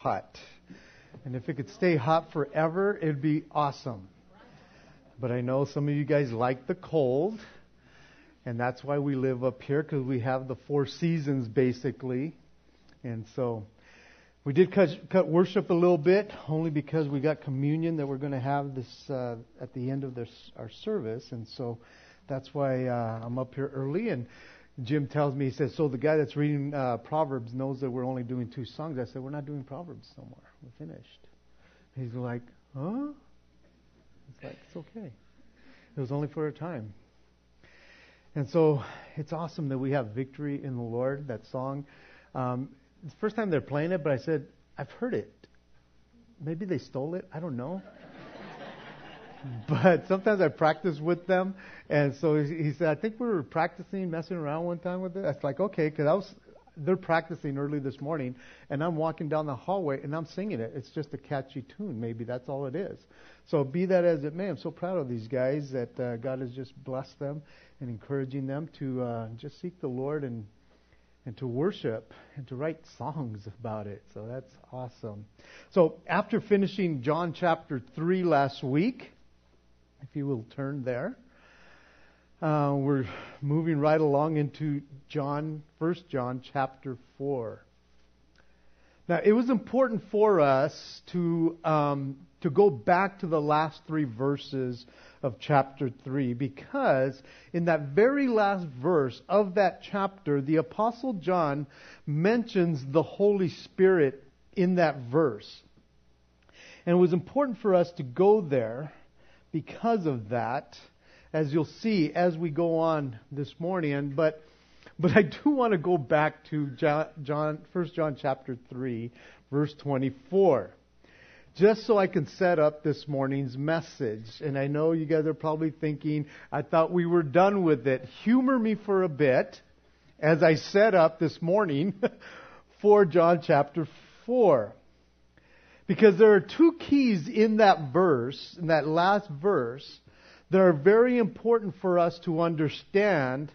hot. And if it could stay hot forever, it'd be awesome. But I know some of you guys like the cold. And that's why we live up here, because we have the four seasons basically. And so we did cut, cut worship a little bit, only because we got communion that we're going to have this uh, at the end of this, our service. And so that's why uh, I'm up here early. And Jim tells me, he says, so the guy that's reading uh, Proverbs knows that we're only doing two songs. I said, we're not doing Proverbs no more. We're finished. He's like, huh? It's like, it's okay. It was only for a time. And so it's awesome that we have victory in the Lord, that song. Um, it's the first time they're playing it, but I said, I've heard it. Maybe they stole it. I don't know. but sometimes I practice with them. And so he said, I think we were practicing, messing around one time with it. It's like, okay, because I was, they're practicing early this morning, and I'm walking down the hallway and I'm singing it. It's just a catchy tune. Maybe that's all it is. So be that as it may, I'm so proud of these guys that uh, God has just blessed them and encouraging them to uh, just seek the Lord and and to worship and to write songs about it. So that's awesome. So after finishing John chapter 3 last week, if you will turn there, uh, we're moving right along into John, 1 John chapter 4. Now, it was important for us to, um, to go back to the last three verses of chapter 3 because in that very last verse of that chapter, the Apostle John mentions the Holy Spirit in that verse. And it was important for us to go there because of that, as you'll see as we go on this morning. But but I do want to go back to John, John 1 John chapter 3, verse 24 just so I can set up this morning's message. And I know you guys are probably thinking, I thought we were done with it. Humor me for a bit as I set up this morning for John chapter 4. Because there are two keys in that verse, in that last verse, that are very important for us to understand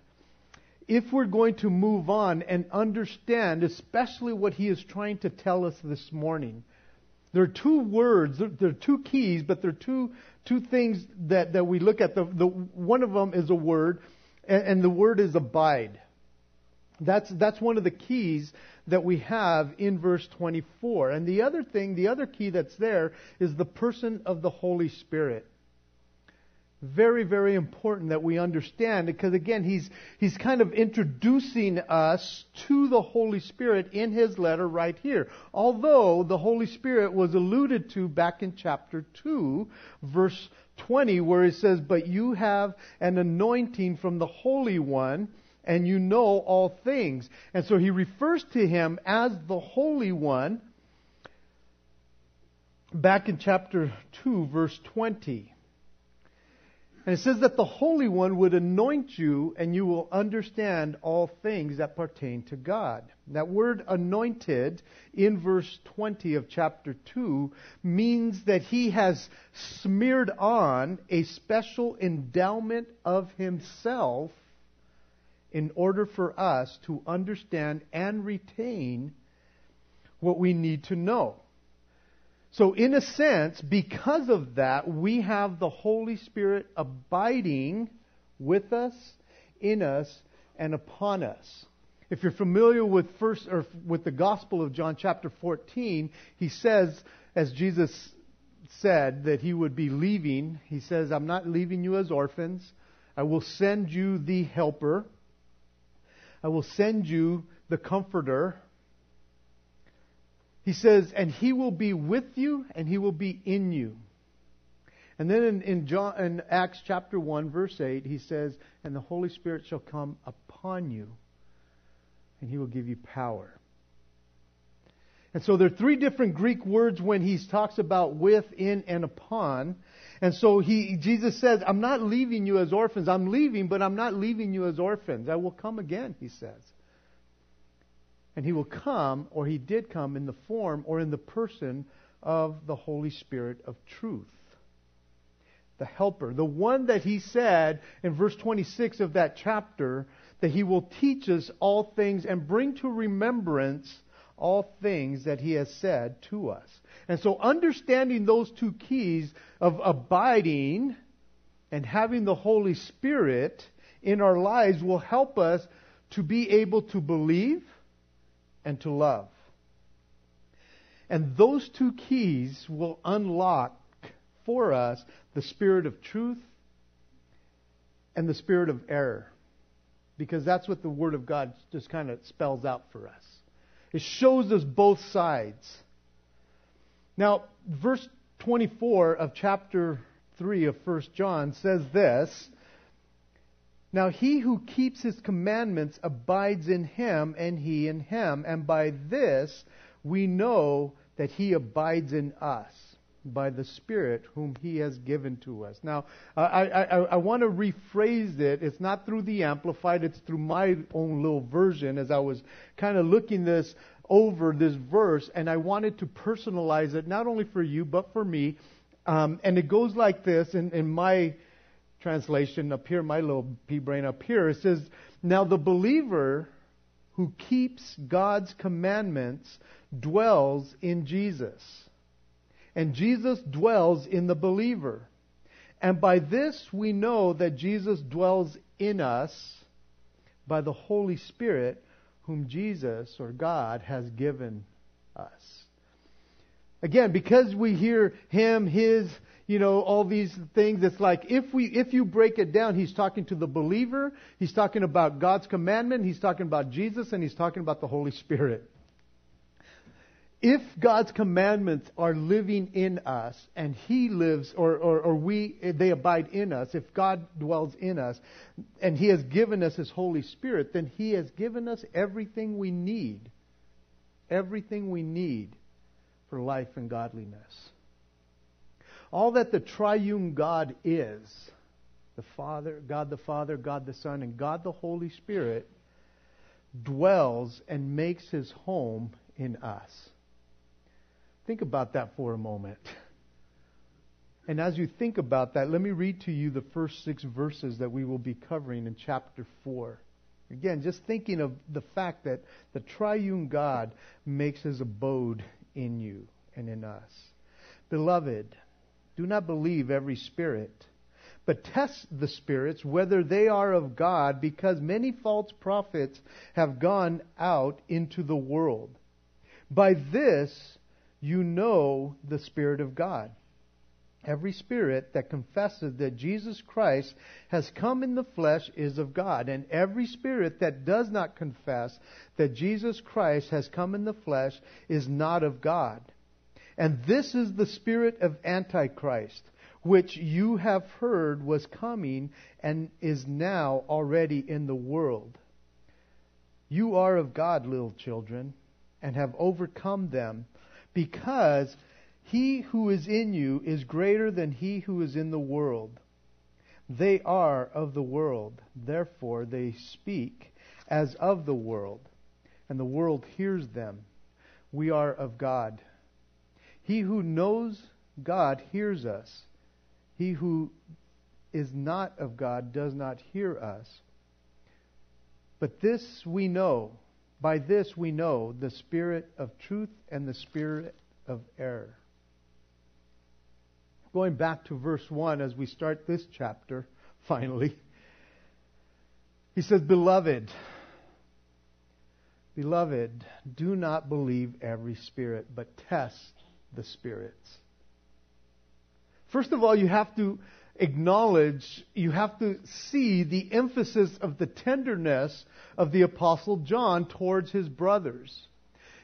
if we're going to move on and understand, especially what he is trying to tell us this morning. There are two words, there are two keys, but there are two, two things that, that we look at. The, the, one of them is a word, and, and the word is abide. That's, that's one of the keys that we have in verse 24. And the other thing, the other key that's there, is the person of the Holy Spirit very, very important that we understand because again, he's, he's kind of introducing us to the Holy Spirit in his letter right here. Although the Holy Spirit was alluded to back in chapter 2, verse 20, where it says, But you have an anointing from the Holy One, and you know all things. And so he refers to him as the Holy One back in chapter 2, verse 20. And it says that the Holy One would anoint you and you will understand all things that pertain to God. That word anointed in verse 20 of chapter 2 means that he has smeared on a special endowment of himself in order for us to understand and retain what we need to know. So, in a sense, because of that, we have the Holy Spirit abiding with us, in us, and upon us. If you're familiar with first or with the Gospel of John chapter 14, he says, as Jesus said that he would be leaving, he says, I'm not leaving you as orphans. I will send you the helper. I will send you the comforter. He says, and he will be with you and he will be in you. And then in, in, John, in Acts chapter 1, verse 8, he says, And the Holy Spirit shall come upon you, and he will give you power. And so there are three different Greek words when he talks about with, in, and upon. And so he, Jesus says, I'm not leaving you as orphans. I'm leaving, but I'm not leaving you as orphans. I will come again, he says. And he will come, or he did come, in the form or in the person of the Holy Spirit of truth. The helper. The one that he said in verse 26 of that chapter that he will teach us all things and bring to remembrance all things that he has said to us. And so understanding those two keys of abiding and having the Holy Spirit in our lives will help us to be able to believe and to love. And those two keys will unlock for us the spirit of truth and the spirit of error. Because that's what the Word of God just kind of spells out for us. It shows us both sides. Now, verse 24 of chapter 3 of 1 John says this Now he who keeps his commandments abides in him, and he in him. And by this we know that he abides in us by the Spirit whom He has given to us. Now, I, I, I want to rephrase it. It's not through the Amplified, it's through my own little version as I was kind of looking this over this verse, and I wanted to personalize it not only for you, but for me. Um, and it goes like this in, in my translation up here, my little pea brain up here. It says, Now the believer who keeps God's commandments dwells in Jesus and Jesus dwells in the believer. And by this we know that Jesus dwells in us by the Holy Spirit, whom Jesus or God has given us. Again, because we hear Him, His, you know, all these things, it's like if we, if you break it down, He's talking to the believer, He's talking about God's commandment, He's talking about Jesus, and He's talking about the Holy Spirit if God's commandments are living in us and He lives or, or, or, we they abide in us, if God dwells in us and He has given us His Holy Spirit, then He has given us everything we need. Everything we need for life and godliness. All that the triune God is, the Father, God the Father, God the Son, and God the Holy Spirit, dwells and makes his home in us. Think about that for a moment. And as you think about that, let me read to you the first six verses that we will be covering in chapter 4. Again, just thinking of the fact that the triune God makes his abode in you and in us. Beloved, do not believe every spirit, but test the spirits whether they are of God, because many false prophets have gone out into the world. By this, you know the Spirit of God. Every spirit that confesses that Jesus Christ has come in the flesh is of God, and every spirit that does not confess that Jesus Christ has come in the flesh is not of God. And this is the spirit of Antichrist, which you have heard was coming and is now already in the world. You are of God, little children, and have overcome them because he who is in you is greater than he who is in the world. They are of the world, therefore they speak as of the world, and the world hears them. We are of God. He who knows God hears us. He who is not of God does not hear us. But this we know by this we know the spirit of truth and the spirit of error. Going back to verse 1 as we start this chapter, finally, he says, Beloved, beloved, do not believe every spirit, but test the spirits. First of all, you have to acknowledge, you have to see the emphasis of the tenderness of the Apostle John towards his brothers.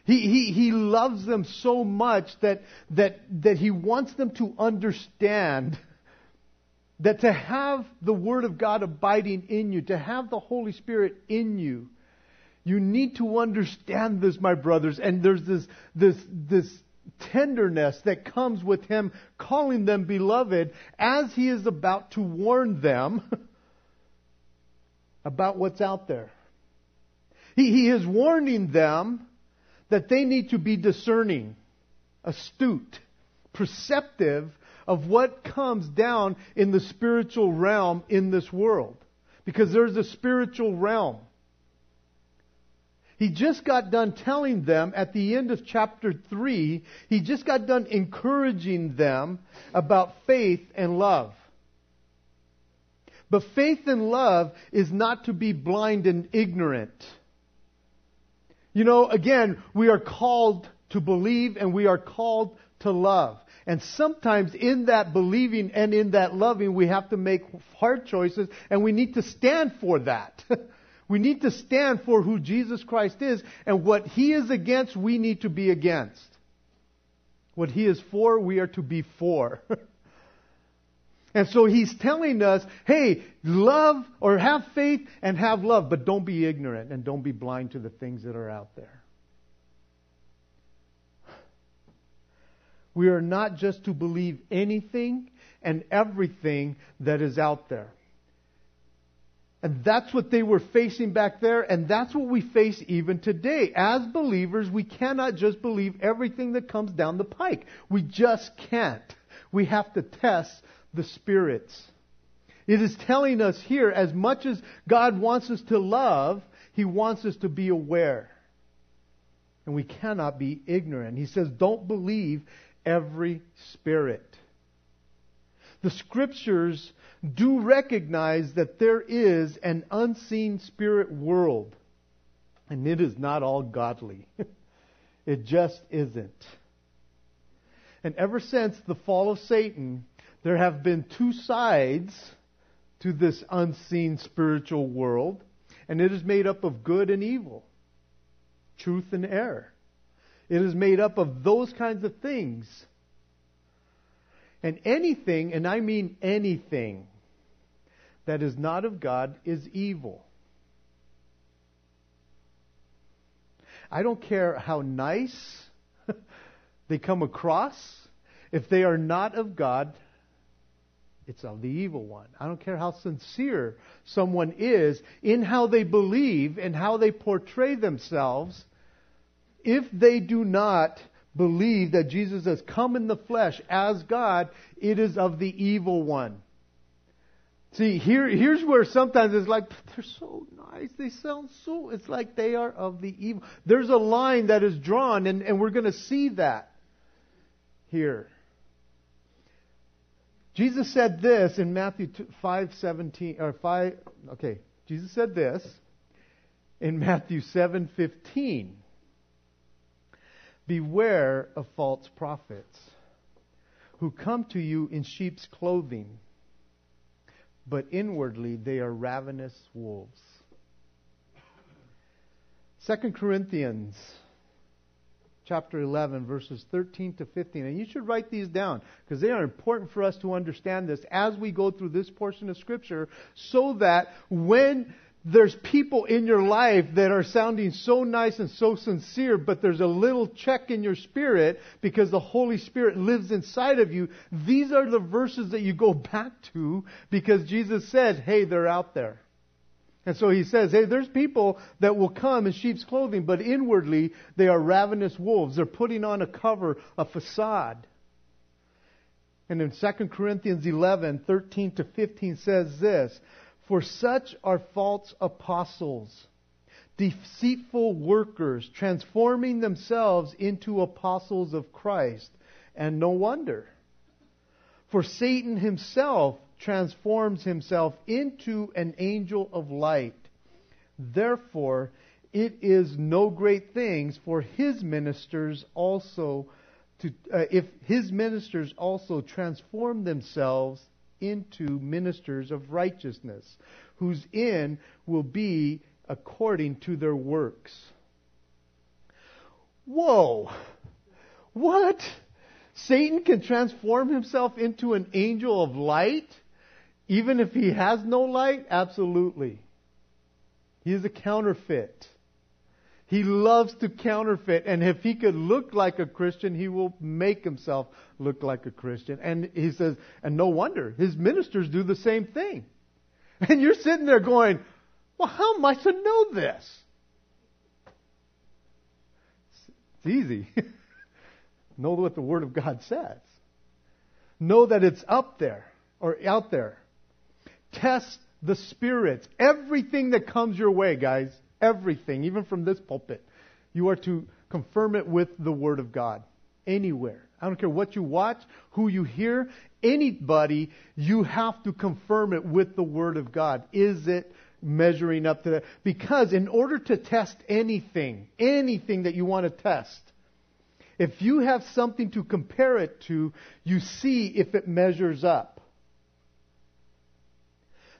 He, he, he loves them so much that, that, that he wants them to understand that to have the Word of God abiding in you, to have the Holy Spirit in you, you need to understand this, my brothers. And there's this, this, this tenderness that comes with him calling them beloved as he is about to warn them about what's out there. He, he is warning them that they need to be discerning, astute, perceptive of what comes down in the spiritual realm in this world. Because there's a spiritual realm. He just got done telling them at the end of chapter 3, he just got done encouraging them about faith and love. But faith and love is not to be blind and ignorant. You know, again, we are called to believe and we are called to love. And sometimes in that believing and in that loving, we have to make hard choices and we need to stand for that. We need to stand for who Jesus Christ is, and what He is against, we need to be against. What He is for, we are to be for. and so He's telling us, hey, love or have faith and have love, but don't be ignorant and don't be blind to the things that are out there. We are not just to believe anything and everything that is out there. And that's what they were facing back there, and that's what we face even today. As believers, we cannot just believe everything that comes down the pike. We just can't. We have to test the spirits. It is telling us here, as much as God wants us to love, He wants us to be aware. And we cannot be ignorant. He says, don't believe every spirit. The scriptures do recognize that there is an unseen spirit world, and it is not all godly. it just isn't. And ever since the fall of Satan, there have been two sides to this unseen spiritual world, and it is made up of good and evil, truth and error. It is made up of those kinds of things. And anything, and I mean anything, that is not of God is evil. I don't care how nice they come across. If they are not of God, it's of the evil one. I don't care how sincere someone is in how they believe and how they portray themselves. If they do not believe that Jesus has come in the flesh as God, it is of the evil one. See, here, here's where sometimes it's like, they're so nice. They sound so, it's like they are of the evil. There's a line that is drawn, and, and we're going to see that here. Jesus said this in Matthew 5, 17, or 5, okay. Jesus said this in Matthew 7, 15. Beware of false prophets who come to you in sheep's clothing but inwardly they are ravenous wolves. 2 Corinthians chapter 11 verses 13 to 15 and you should write these down because they are important for us to understand this as we go through this portion of scripture so that when there's people in your life that are sounding so nice and so sincere, but there's a little check in your spirit because the Holy Spirit lives inside of you. These are the verses that you go back to because Jesus said, hey, they're out there. And so he says, hey, there's people that will come in sheep's clothing, but inwardly they are ravenous wolves. They're putting on a cover, a facade. And in 2 Corinthians 11, 13 to 15 says this, for such are false apostles, deceitful workers, transforming themselves into apostles of Christ. And no wonder. For Satan himself transforms himself into an angel of light. Therefore, it is no great things for his ministers also to, uh, if his ministers also transform themselves into ministers of righteousness, whose end will be according to their works. Whoa! What? Satan can transform himself into an angel of light, even if he has no light? Absolutely. He is a counterfeit. He loves to counterfeit, and if he could look like a Christian, he will make himself look like a Christian. And he says, and no wonder, his ministers do the same thing. And you're sitting there going, well, how am I to know this? It's easy. know what the Word of God says. Know that it's up there or out there. Test the spirits. Everything that comes your way, guys Everything, even from this pulpit, you are to confirm it with the Word of God. Anywhere. I don't care what you watch, who you hear, anybody, you have to confirm it with the Word of God. Is it measuring up to that? Because in order to test anything, anything that you want to test, if you have something to compare it to, you see if it measures up.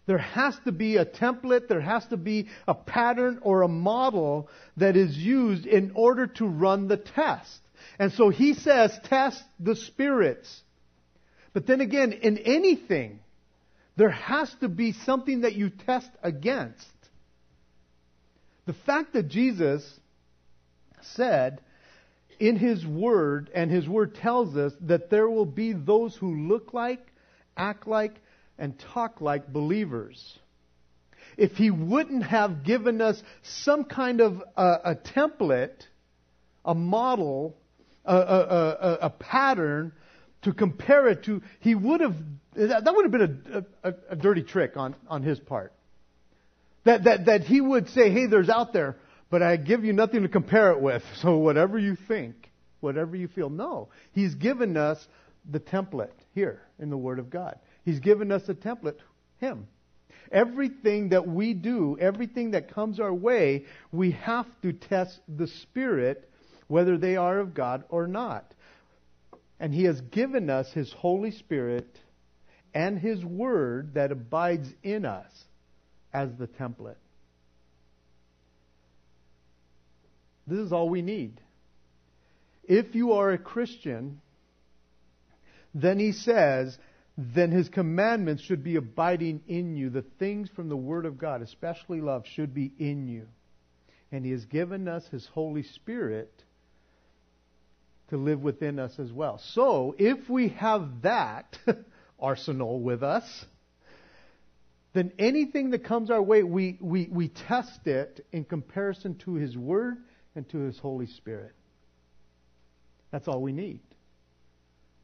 There has to be a template, there has to be a pattern or a model that is used in order to run the test. And so he says, test the spirits. But then again, in anything, there has to be something that you test against. The fact that Jesus said in his word, and his word tells us that there will be those who look like, act like, and talk like believers. If he wouldn't have given us some kind of a, a template, a model, a, a, a, pattern to compare it to, he would have, that would have been a, a, dirty trick on, on his part. That, that, that he would say, hey, there's out there, but I give you nothing to compare it with. So whatever you think, whatever you feel. No. He's given us the template here in the Word of God. He's given us a template, Him. Everything that we do, everything that comes our way, we have to test the Spirit, whether they are of God or not. And He has given us His Holy Spirit and His Word that abides in us as the template. This is all we need. If you are a Christian, then he says, then his commandments should be abiding in you. The things from the Word of God, especially love, should be in you. And he has given us his Holy Spirit to live within us as well. So, if we have that arsenal with us, then anything that comes our way, we, we, we test it in comparison to his Word and to his Holy Spirit. That's all we need.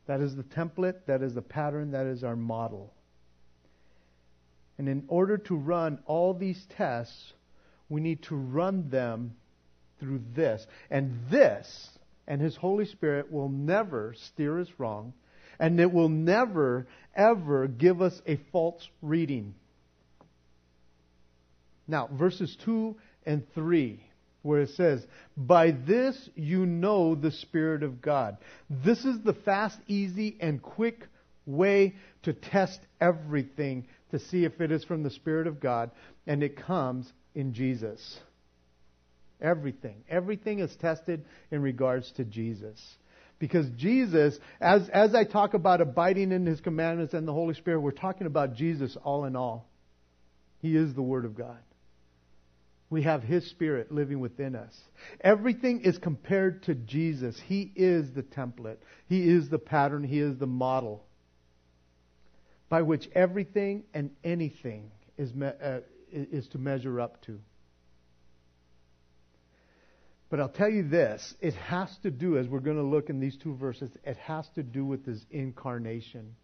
That is the template, that is the pattern, that is our model. And in order to run all these tests, we need to run them through this. And this and His Holy Spirit will never steer us wrong, and it will never, ever give us a false reading. Now, verses 2 and 3 where it says, By this you know the Spirit of God. This is the fast, easy, and quick way to test everything to see if it is from the Spirit of God, and it comes in Jesus. Everything. Everything is tested in regards to Jesus. Because Jesus, as, as I talk about abiding in His commandments and the Holy Spirit, we're talking about Jesus all in all. He is the Word of God. We have His Spirit living within us. Everything is compared to Jesus. He is the template. He is the pattern. He is the model by which everything and anything is, me- uh, is to measure up to. But I'll tell you this it has to do, as we're going to look in these two verses, it has to do with his incarnation.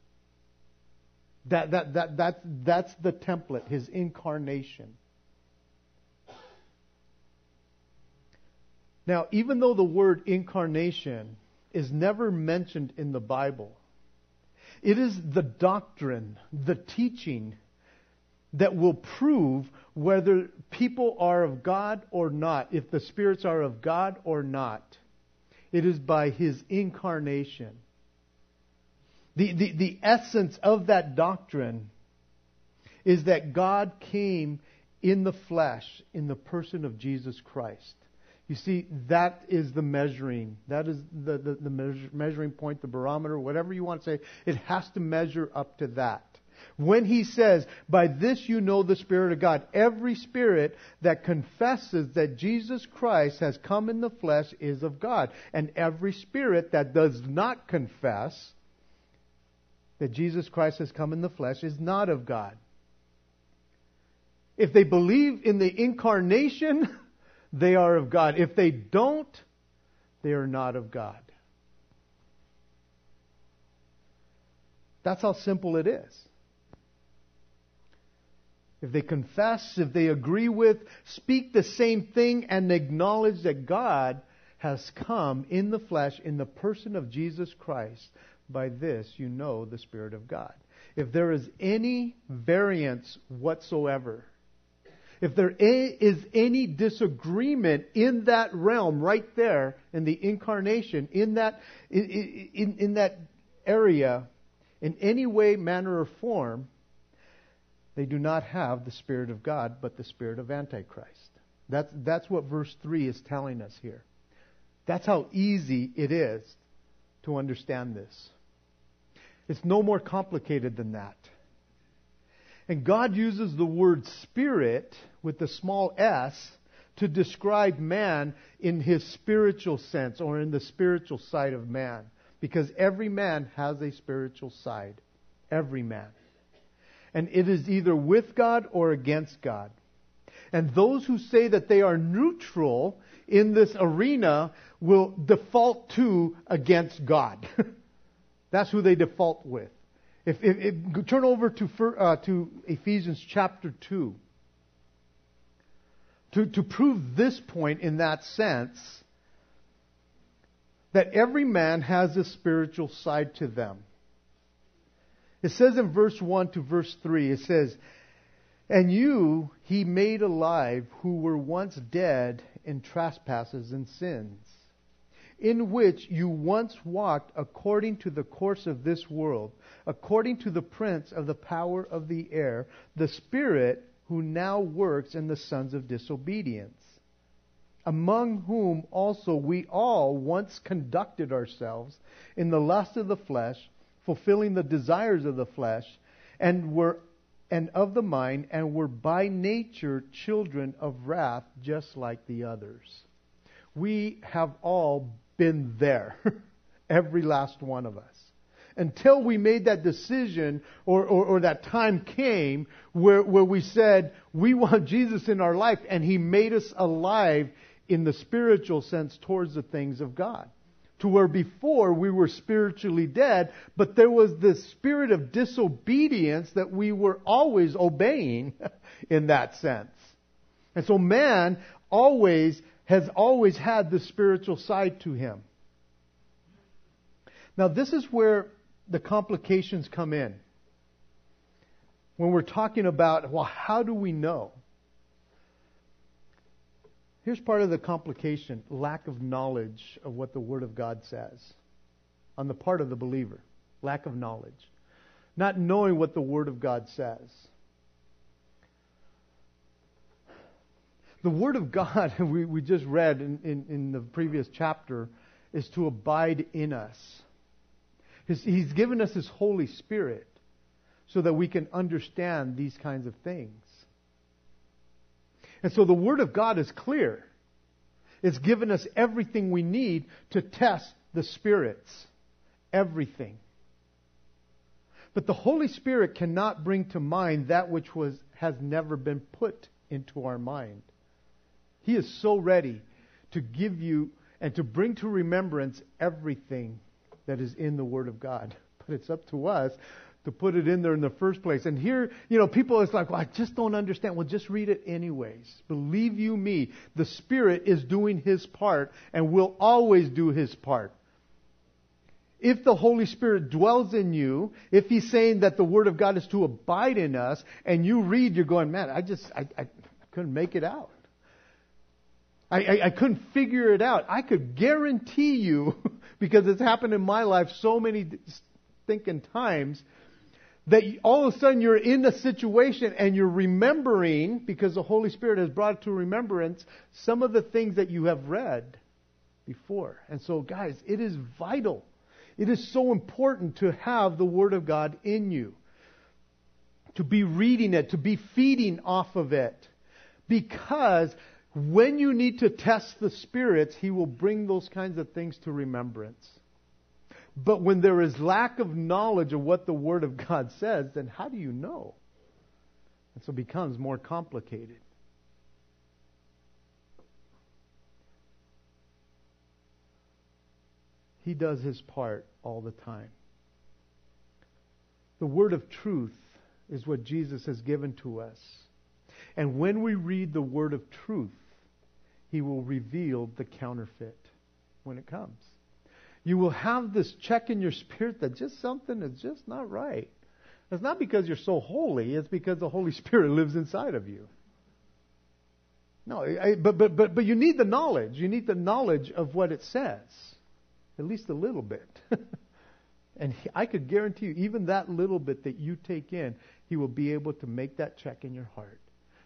That, that, that, that, that's the template, his incarnation. Now, even though the word incarnation is never mentioned in the Bible, it is the doctrine, the teaching that will prove whether people are of God or not, if the spirits are of God or not. It is by his incarnation. The, the, the essence of that doctrine is that God came in the flesh in the person of Jesus Christ. You see, that is the measuring. That is the, the, the measure, measuring point, the barometer, whatever you want to say. It has to measure up to that. When he says, By this you know the Spirit of God, every spirit that confesses that Jesus Christ has come in the flesh is of God. And every spirit that does not confess that Jesus Christ has come in the flesh is not of God. If they believe in the incarnation, they are of God. If they don't, they are not of God. That's how simple it is. if they confess, if they agree with, speak the same thing, and acknowledge that God has come in the flesh in the person of Jesus Christ, by this you know the Spirit of God. If there is any variance whatsoever, if there is any disagreement in that realm right there in the incarnation, in that, in, in, in that area, in any way, manner, or form, they do not have the Spirit of God, but the Spirit of Antichrist. That's, that's what verse 3 is telling us here. That's how easy it is to understand this. It's no more complicated than that. And God uses the word spirit with the small s to describe man in his spiritual sense or in the spiritual side of man. Because every man has a spiritual side. Every man. And it is either with God or against God. And those who say that they are neutral in this arena will default to against God. That's who they default with. If, if, if turn over to uh, to Ephesians chapter two. To to prove this point in that sense, that every man has a spiritual side to them. It says in verse 1 to verse 3, it says, And you he made alive who were once dead in trespasses and sins in which you once walked according to the course of this world, according to the prince of the power of the air, the spirit who now works in the sons of disobedience, among whom also we all once conducted ourselves in the lust of the flesh, fulfilling the desires of the flesh, and were and of the mind, and were by nature children of wrath, just like the others. We have all been there. Every last one of us. Until we made that decision or, or, or, that time came where, where we said, we want Jesus in our life and He made us alive in the spiritual sense towards the things of God. To where before we were spiritually dead, but there was this spirit of disobedience that we were always obeying in that sense. And so man always has always had the spiritual side to him. Now, this is where the complications come in. When we're talking about, well, how do we know? Here's part of the complication lack of knowledge of what the Word of God says on the part of the believer. Lack of knowledge. Not knowing what the Word of God says. The Word of God, we, we just read in, in, in the previous chapter, is to abide in us. His, he's given us His Holy Spirit so that we can understand these kinds of things. And so the Word of God is clear. It's given us everything we need to test the spirits. Everything. But the Holy Spirit cannot bring to mind that which was, has never been put into our mind. He is so ready to give you and to bring to remembrance everything that is in the Word of God. But it's up to us to put it in there in the first place. And here, you know, people is like, well, I just don't understand. Well, just read it anyways. Believe you me, the Spirit is doing His part and will always do His part. If the Holy Spirit dwells in you, if He's saying that the Word of God is to abide in us, and you read, you're going, man, I just, I, I couldn't make it out. I, I, I couldn't figure it out. I could guarantee you, because it's happened in my life so many thinking times, that all of a sudden you're in a situation and you're remembering, because the Holy Spirit has brought to remembrance, some of the things that you have read before. And so, guys, it is vital. It is so important to have the Word of God in you, to be reading it, to be feeding off of it. Because when you need to test the spirits, he will bring those kinds of things to remembrance. But when there is lack of knowledge of what the Word of God says, then how do you know? And so it becomes more complicated. He does his part all the time. The word of truth is what Jesus has given to us And when we read the word of truth, he will reveal the counterfeit when it comes. You will have this check in your spirit that just something is just not right. It's not because you're so holy, it's because the Holy Spirit lives inside of you. No, I, but, but, but, but you need the knowledge. You need the knowledge of what it says, at least a little bit. and he, I could guarantee you, even that little bit that you take in, he will be able to make that check in your heart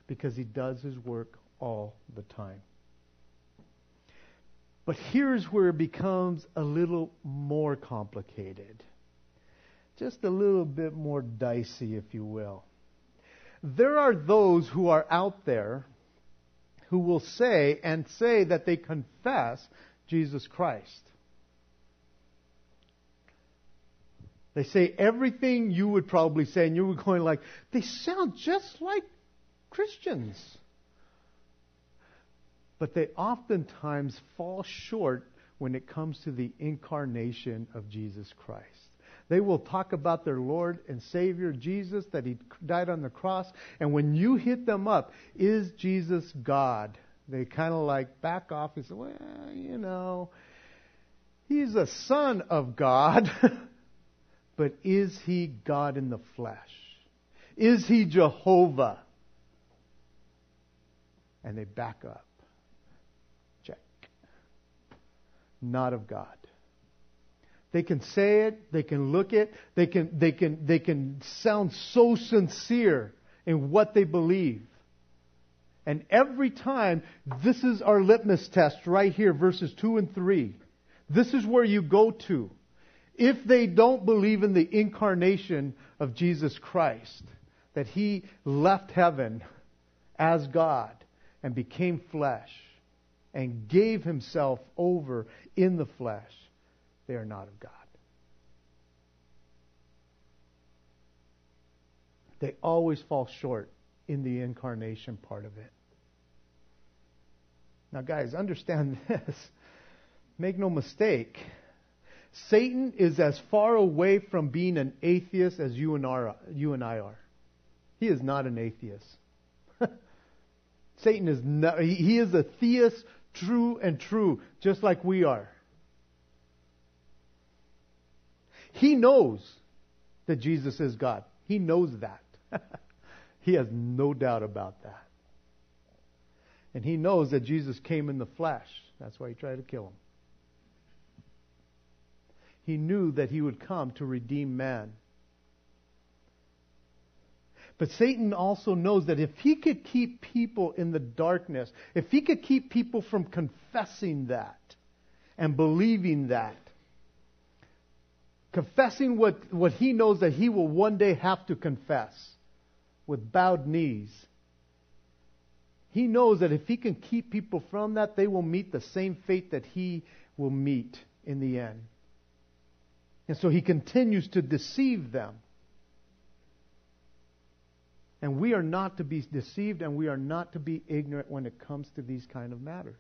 because he does his work all the time. But here's where it becomes a little more complicated. Just a little bit more dicey, if you will. There are those who are out there who will say and say that they confess Jesus Christ. They say everything you would probably say, and you were going like, they sound just like Christians. But they oftentimes fall short when it comes to the incarnation of Jesus Christ. They will talk about their Lord and Savior Jesus, that He died on the cross. And when you hit them up, is Jesus God? They kind of like back off and say, well, you know, He's a Son of God, but is He God in the flesh? Is He Jehovah? And they back up. Check. Not of God. They can say it, they can look it, they can, they can, they can sound so sincere in what they believe. And every time, this is our litmus test right here, verses 2 and 3. This is where you go to. If they don't believe in the incarnation of Jesus Christ, that He left heaven as God and became flesh and gave Himself over in the flesh, they are not of God. They always fall short in the incarnation part of it. Now, guys, understand this. Make no mistake. Satan is as far away from being an atheist as you and, you and I are. He is not an atheist. Satan is he is a theist, true and true, just like we are. He knows that Jesus is God. He knows that. he has no doubt about that. And he knows that Jesus came in the flesh. That's why he tried to kill him. He knew that he would come to redeem man. But Satan also knows that if he could keep people in the darkness, if he could keep people from confessing that and believing that, confessing what, what he knows that he will one day have to confess with bowed knees, he knows that if he can keep people from that, they will meet the same fate that he will meet in the end. And so he continues to deceive them. And we are not to be deceived and we are not to be ignorant when it comes to these kind of matters.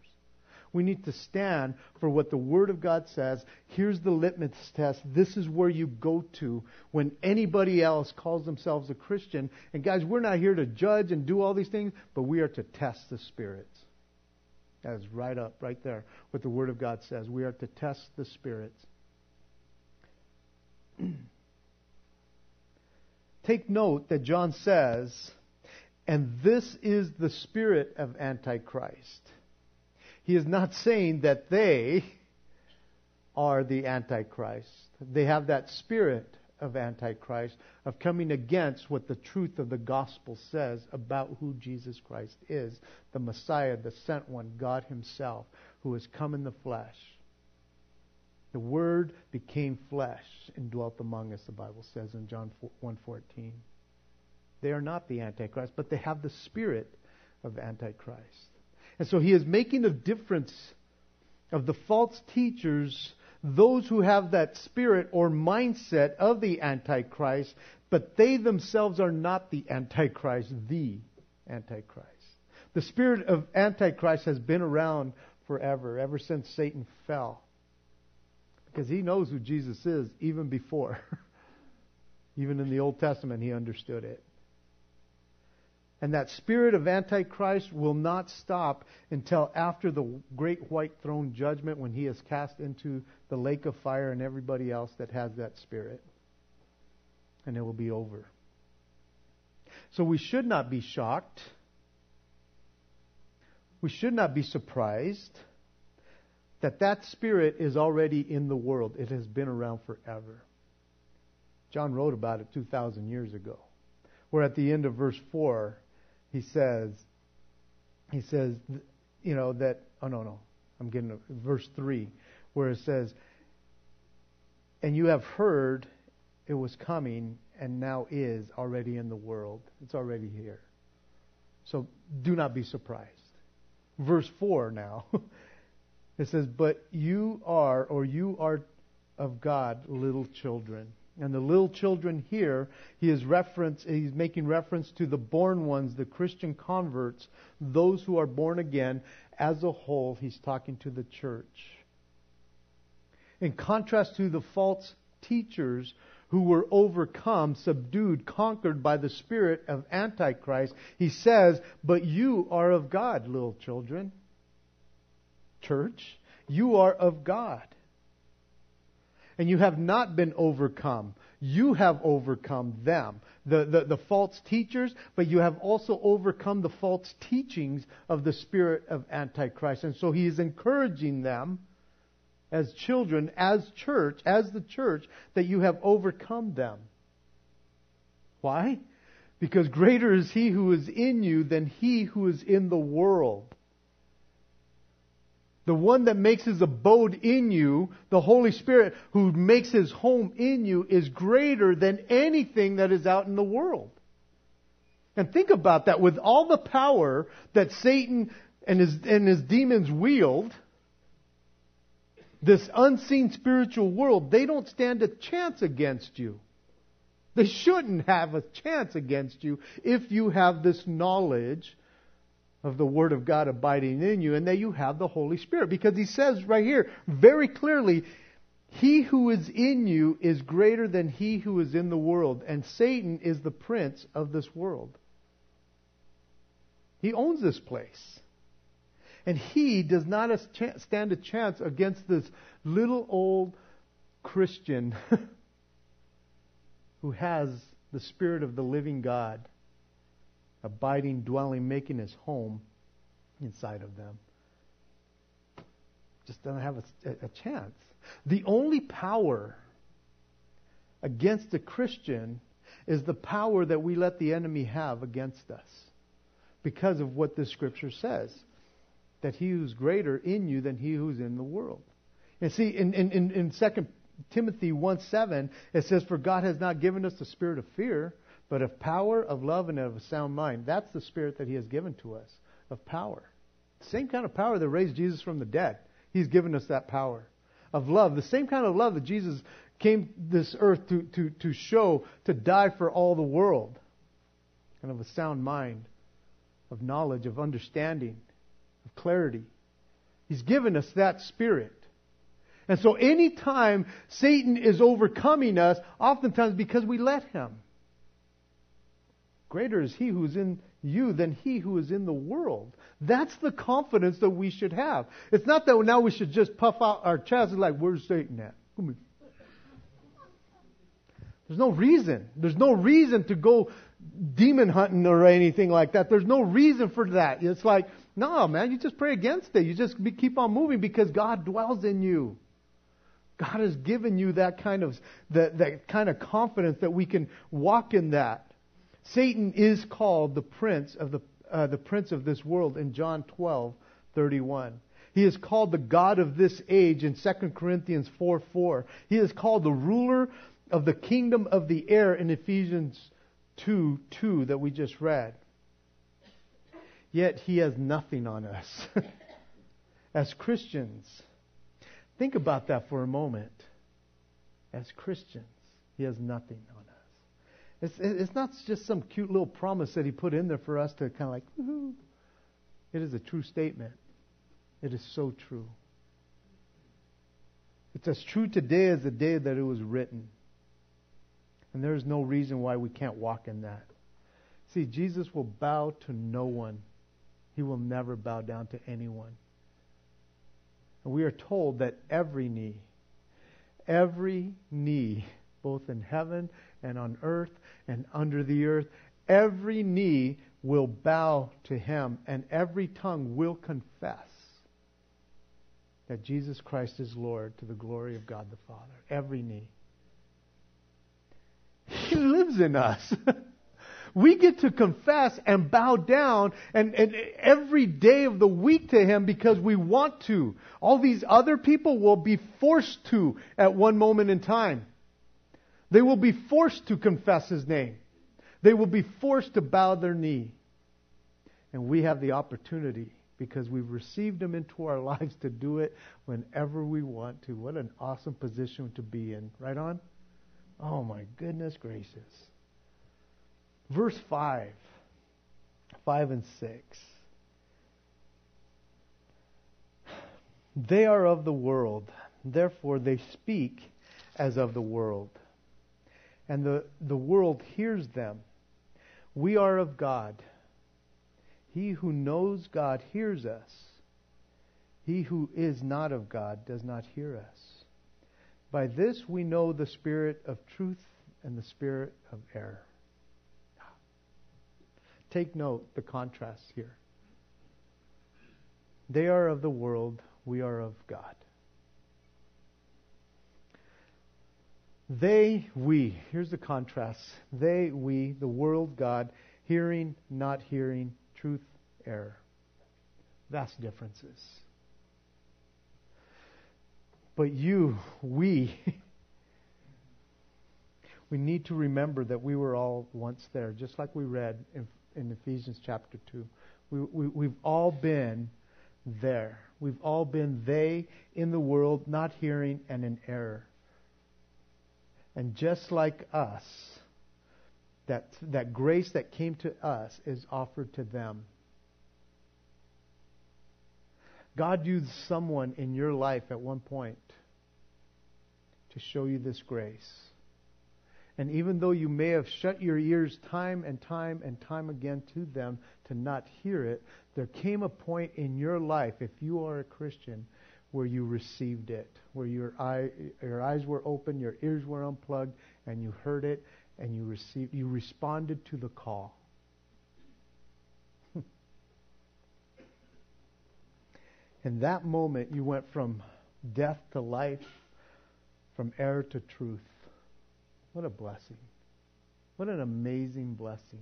We need to stand for what the Word of God says. Here's the litmus test. This is where you go to when anybody else calls themselves a Christian. And guys, we're not here to judge and do all these things, but we are to test the spirits. That is right up, right there, what the Word of God says. We are to test the spirits. Take note that John says, and this is the spirit of Antichrist. He is not saying that they are the Antichrist. They have that spirit of Antichrist, of coming against what the truth of the gospel says about who Jesus Christ is the Messiah, the sent one, God Himself, who has come in the flesh. The Word became flesh and dwelt among us, the Bible says in John 1.14. They are not the Antichrist, but they have the spirit of Antichrist. And so he is making a difference of the false teachers, those who have that spirit or mindset of the Antichrist, but they themselves are not the Antichrist, the Antichrist. The spirit of Antichrist has been around forever, ever since Satan fell. Because he knows who Jesus is even before. even in the Old Testament, he understood it. And that spirit of Antichrist will not stop until after the great white throne judgment when he is cast into the lake of fire and everybody else that has that spirit. And it will be over. So we should not be shocked. We should not be surprised that that spirit is already in the world. It has been around forever. John wrote about it 2,000 years ago. Where at the end of verse 4, he says, he says, you know, that, oh no, no, I'm getting to verse 3, where it says, and you have heard it was coming and now is already in the world. It's already here. So do not be surprised. Verse 4 now. it says, But you are, or you are of God, little children. And the little children here, he is reference, he's making reference to the born ones, the Christian converts, those who are born again. As a whole, he's talking to the church. In contrast to the false teachers who were overcome, subdued, conquered by the spirit of Antichrist, he says, But you are of God, little children. Church, you are of God and you have not been overcome. You have overcome them, the, the, the, false teachers, but you have also overcome the false teachings of the spirit of Antichrist. And so he is encouraging them as children, as church, as the church, that you have overcome them. Why? Because greater is he who is in you than he who is in the world the one that makes his abode in you, the Holy Spirit who makes his home in you, is greater than anything that is out in the world. And think about that. With all the power that Satan and his, and his demons wield, this unseen spiritual world, they don't stand a chance against you. They shouldn't have a chance against you if you have this knowledge of the Word of God abiding in you, and that you have the Holy Spirit. Because he says right here very clearly, He who is in you is greater than he who is in the world, and Satan is the prince of this world. He owns this place. And he does not stand a chance against this little old Christian who has the Spirit of the living God abiding, dwelling, making his home inside of them. Just doesn't have a, a chance. The only power against a Christian is the power that we let the enemy have against us because of what this scripture says that he who's greater in you than he who's in the world. And see, in, in, in, in 2 Timothy 1 7, it says, For God has not given us the spirit of fear, but of power, of love, and of a sound mind. That's the spirit that He has given to us, of power. Same kind of power that raised Jesus from the dead. He's given us that power. Of love, the same kind of love that Jesus came this earth to, to, to show, to die for all the world. And of a sound mind, of knowledge, of understanding, of clarity. He's given us that spirit. And so anytime Satan is overcoming us, oftentimes because we let him. Greater is he who is in you than he who is in the world. That's the confidence that we should have. It's not that now we should just puff out our chest and like, where's Satan at? Come here. There's no reason. There's no reason to go demon hunting or anything like that. There's no reason for that. It's like, no, man, you just pray against it. You just keep on moving because God dwells in you. God has given you that kind of that, that kind of confidence that we can walk in that. Satan is called the prince of the, uh, the prince of this world in John 12, 31. He is called the God of this age in 2 Corinthians 4 4. He is called the ruler of the kingdom of the air in Ephesians 2 2 that we just read. Yet he has nothing on us. As Christians, think about that for a moment. As Christians, he has nothing on it's, it's not just some cute little promise that he put in there for us to kind of like, Woo-hoo. it is a true statement. It is so true. It's as true today as the day that it was written. And there is no reason why we can't walk in that. See, Jesus will bow to no one. He will never bow down to anyone. And we are told that every knee, every knee, both in heaven and on earth and under the earth, every knee will bow to him and every tongue will confess that Jesus Christ is Lord to the glory of God the Father. Every knee. He lives in us. we get to confess and bow down and, and, every day of the week to Him because we want to. All these other people will be forced to at one moment in time. They will be forced to confess His name. They will be forced to bow their knee. And we have the opportunity because we've received Him into our lives to do it whenever we want to. What an awesome position to be in. Right on? Oh my goodness gracious. Verse 5. 5 and 6. They are of the world, therefore they speak as of the world. And the, the world hears them. We are of God. He who knows God hears us. He who is not of God does not hear us. By this we know the spirit of truth and the spirit of error. Take note the contrast here. They are of the world, we are of God. They, we, here's the contrast. They, we, the world, God, hearing, not hearing, truth, error. Vast differences. But you, we, we need to remember that we were all once there, just like we read in, in Ephesians chapter 2. We, we, we've all been there. We've all been they in the world, not hearing and in error. And just like us, that, that grace that came to us is offered to them. God used someone in your life at one point to show you this grace. And even though you may have shut your ears time and time and time again to them to not hear it, there came a point in your life, if you are a Christian, where you received it, where your, eye, your eyes were open, your ears were unplugged, and you heard it, and you received, you responded to the call. In that moment, you went from death to life, from error to truth. What a blessing. What an amazing blessing.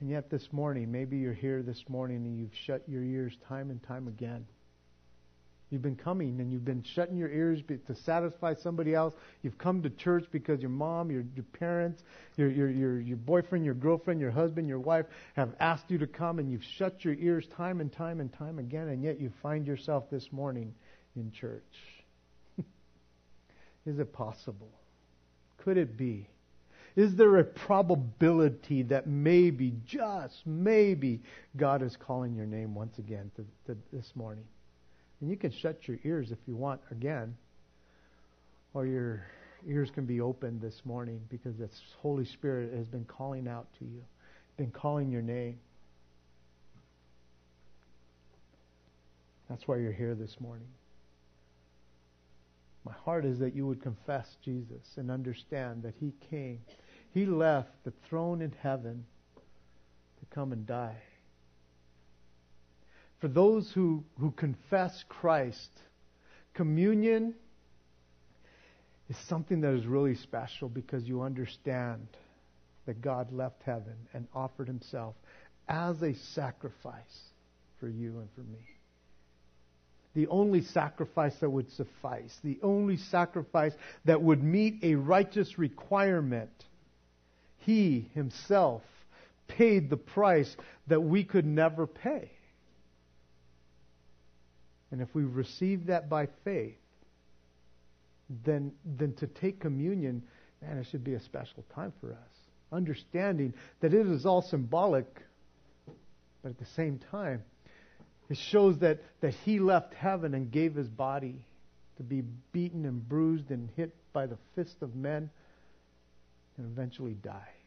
And yet, this morning, maybe you're here this morning and you've shut your ears time and time again. You've been coming and you've been shutting your ears to satisfy somebody else. You've come to church because your mom, your, your parents, your, your, your, your boyfriend, your girlfriend, your husband, your wife have asked you to come and you've shut your ears time and time and time again, and yet you find yourself this morning in church. Is it possible? Could it be? Is there a probability that maybe, just maybe, God is calling your name once again to, to this morning? And you can shut your ears if you want again, or your ears can be opened this morning because the Holy Spirit has been calling out to you, been calling your name. That's why you're here this morning. My heart is that you would confess Jesus and understand that He came. He left the throne in heaven to come and die for those who, who confess Christ, communion is something that is really special because you understand that God left heaven and offered himself as a sacrifice for you and for me. The only sacrifice that would suffice, the only sacrifice that would meet a righteous requirement. He himself paid the price that we could never pay. And if we receive that by faith, then, then to take communion, man, it should be a special time for us. Understanding that it is all symbolic, but at the same time, it shows that, that he left heaven and gave his body to be beaten and bruised and hit by the fist of men. and eventually die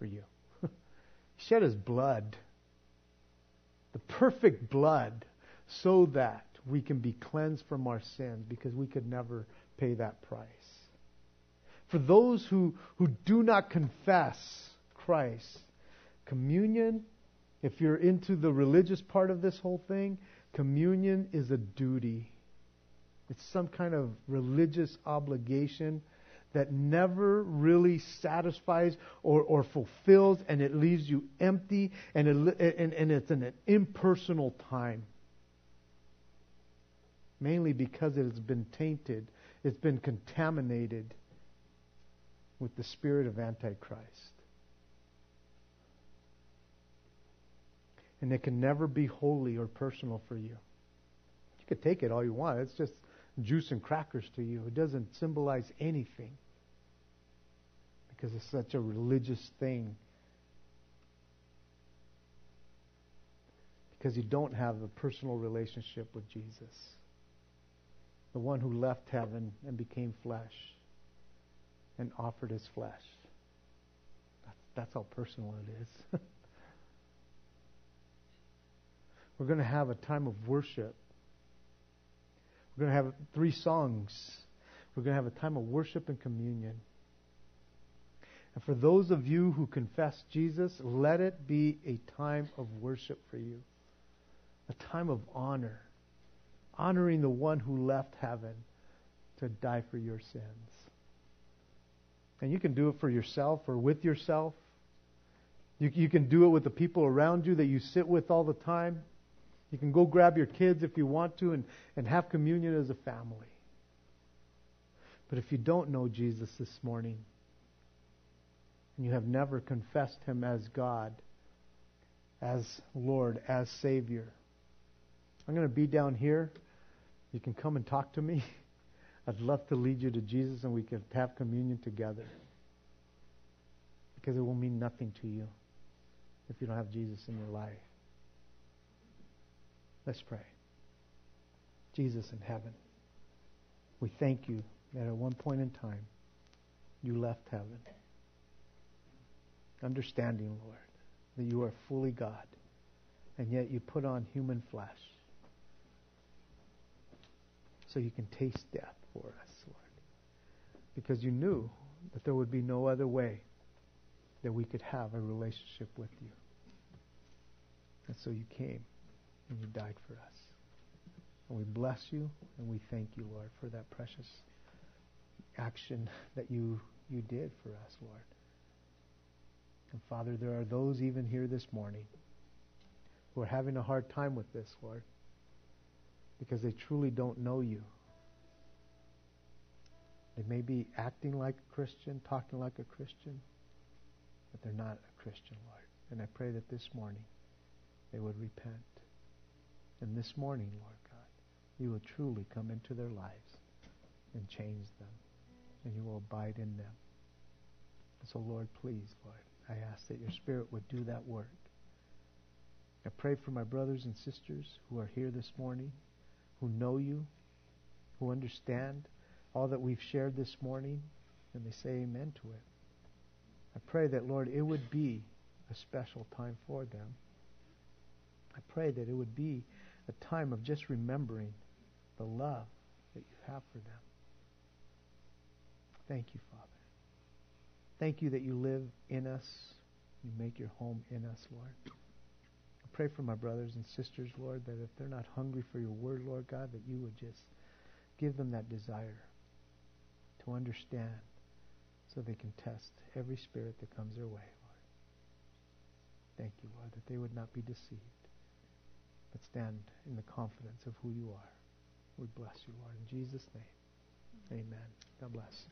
for you. he shed his blood, the perfect blood, so that we can be cleansed from our sins because we could never pay that price. For those who, who do not confess Christ, communion, if you're into the religious part of this whole thing, communion is a duty. It's some kind of religious obligation that never really satisfies or, or fulfills, and it leaves you empty, and, it, and, and it's an impersonal time. Mainly because it has been tainted, it's been contaminated with the spirit of Antichrist. And it can never be holy or personal for you. You could take it all you want. It's just juice and crackers to you. It doesn't symbolize anything because it's such a religious thing. Because you don't have a personal relationship with Jesus, the one who left heaven and became flesh and offered his flesh. That's, that's how personal it is. We're going to have a time of worship. We're going to have three songs. We're going to have a time of worship and communion. And for those of you who confess Jesus, let it be a time of worship for you, a time of honor, honoring the one who left heaven to die for your sins. And you can do it for yourself or with yourself. You, you can do it with the people around you that you sit with all the time. You can go grab your kids if you want to and, and have communion as a family. But if you don't know Jesus this morning, and you have never confessed him as God, as Lord, as Savior, I'm going to be down here. You can come and talk to me. I'd love to lead you to Jesus and we can have communion together. Because it will mean nothing to you if you don't have Jesus in your life. Let's pray. Jesus in heaven, we thank you that at one point in time you left heaven. Understanding, Lord, that you are fully God, and yet you put on human flesh so you can taste death for us, Lord. Because you knew that there would be no other way that we could have a relationship with you. And so you came and you died for us. And we bless you and we thank you, Lord, for that precious action that you, you did for us, Lord. And Father, there are those even here this morning who are having a hard time with this, Lord, because they truly don't know you. They may be acting like a Christian, talking like a Christian, but they're not a Christian, Lord. And I pray that this morning they would repent. And this morning, Lord God, you will truly come into their lives and change them. And you will abide in them. And so, Lord, please, Lord, I ask that your Spirit would do that work. I pray for my brothers and sisters who are here this morning, who know you, who understand all that we've shared this morning, and they say amen to it. I pray that, Lord, it would be a special time for them. I pray that it would be a time of just remembering the love that you have for them. Thank you, Father. Thank you that you live in us. You make your home in us, Lord. I pray for my brothers and sisters, Lord, that if they're not hungry for your word, Lord God, that you would just give them that desire to understand so they can test every spirit that comes their way, Lord. Thank you, Lord, that they would not be deceived, but stand in the confidence of who you are. We bless you, Lord. In Jesus' name, amen. God bless.